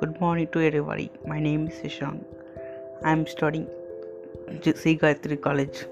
Good morning to everybody. My name is Shashank. I am studying G- C College.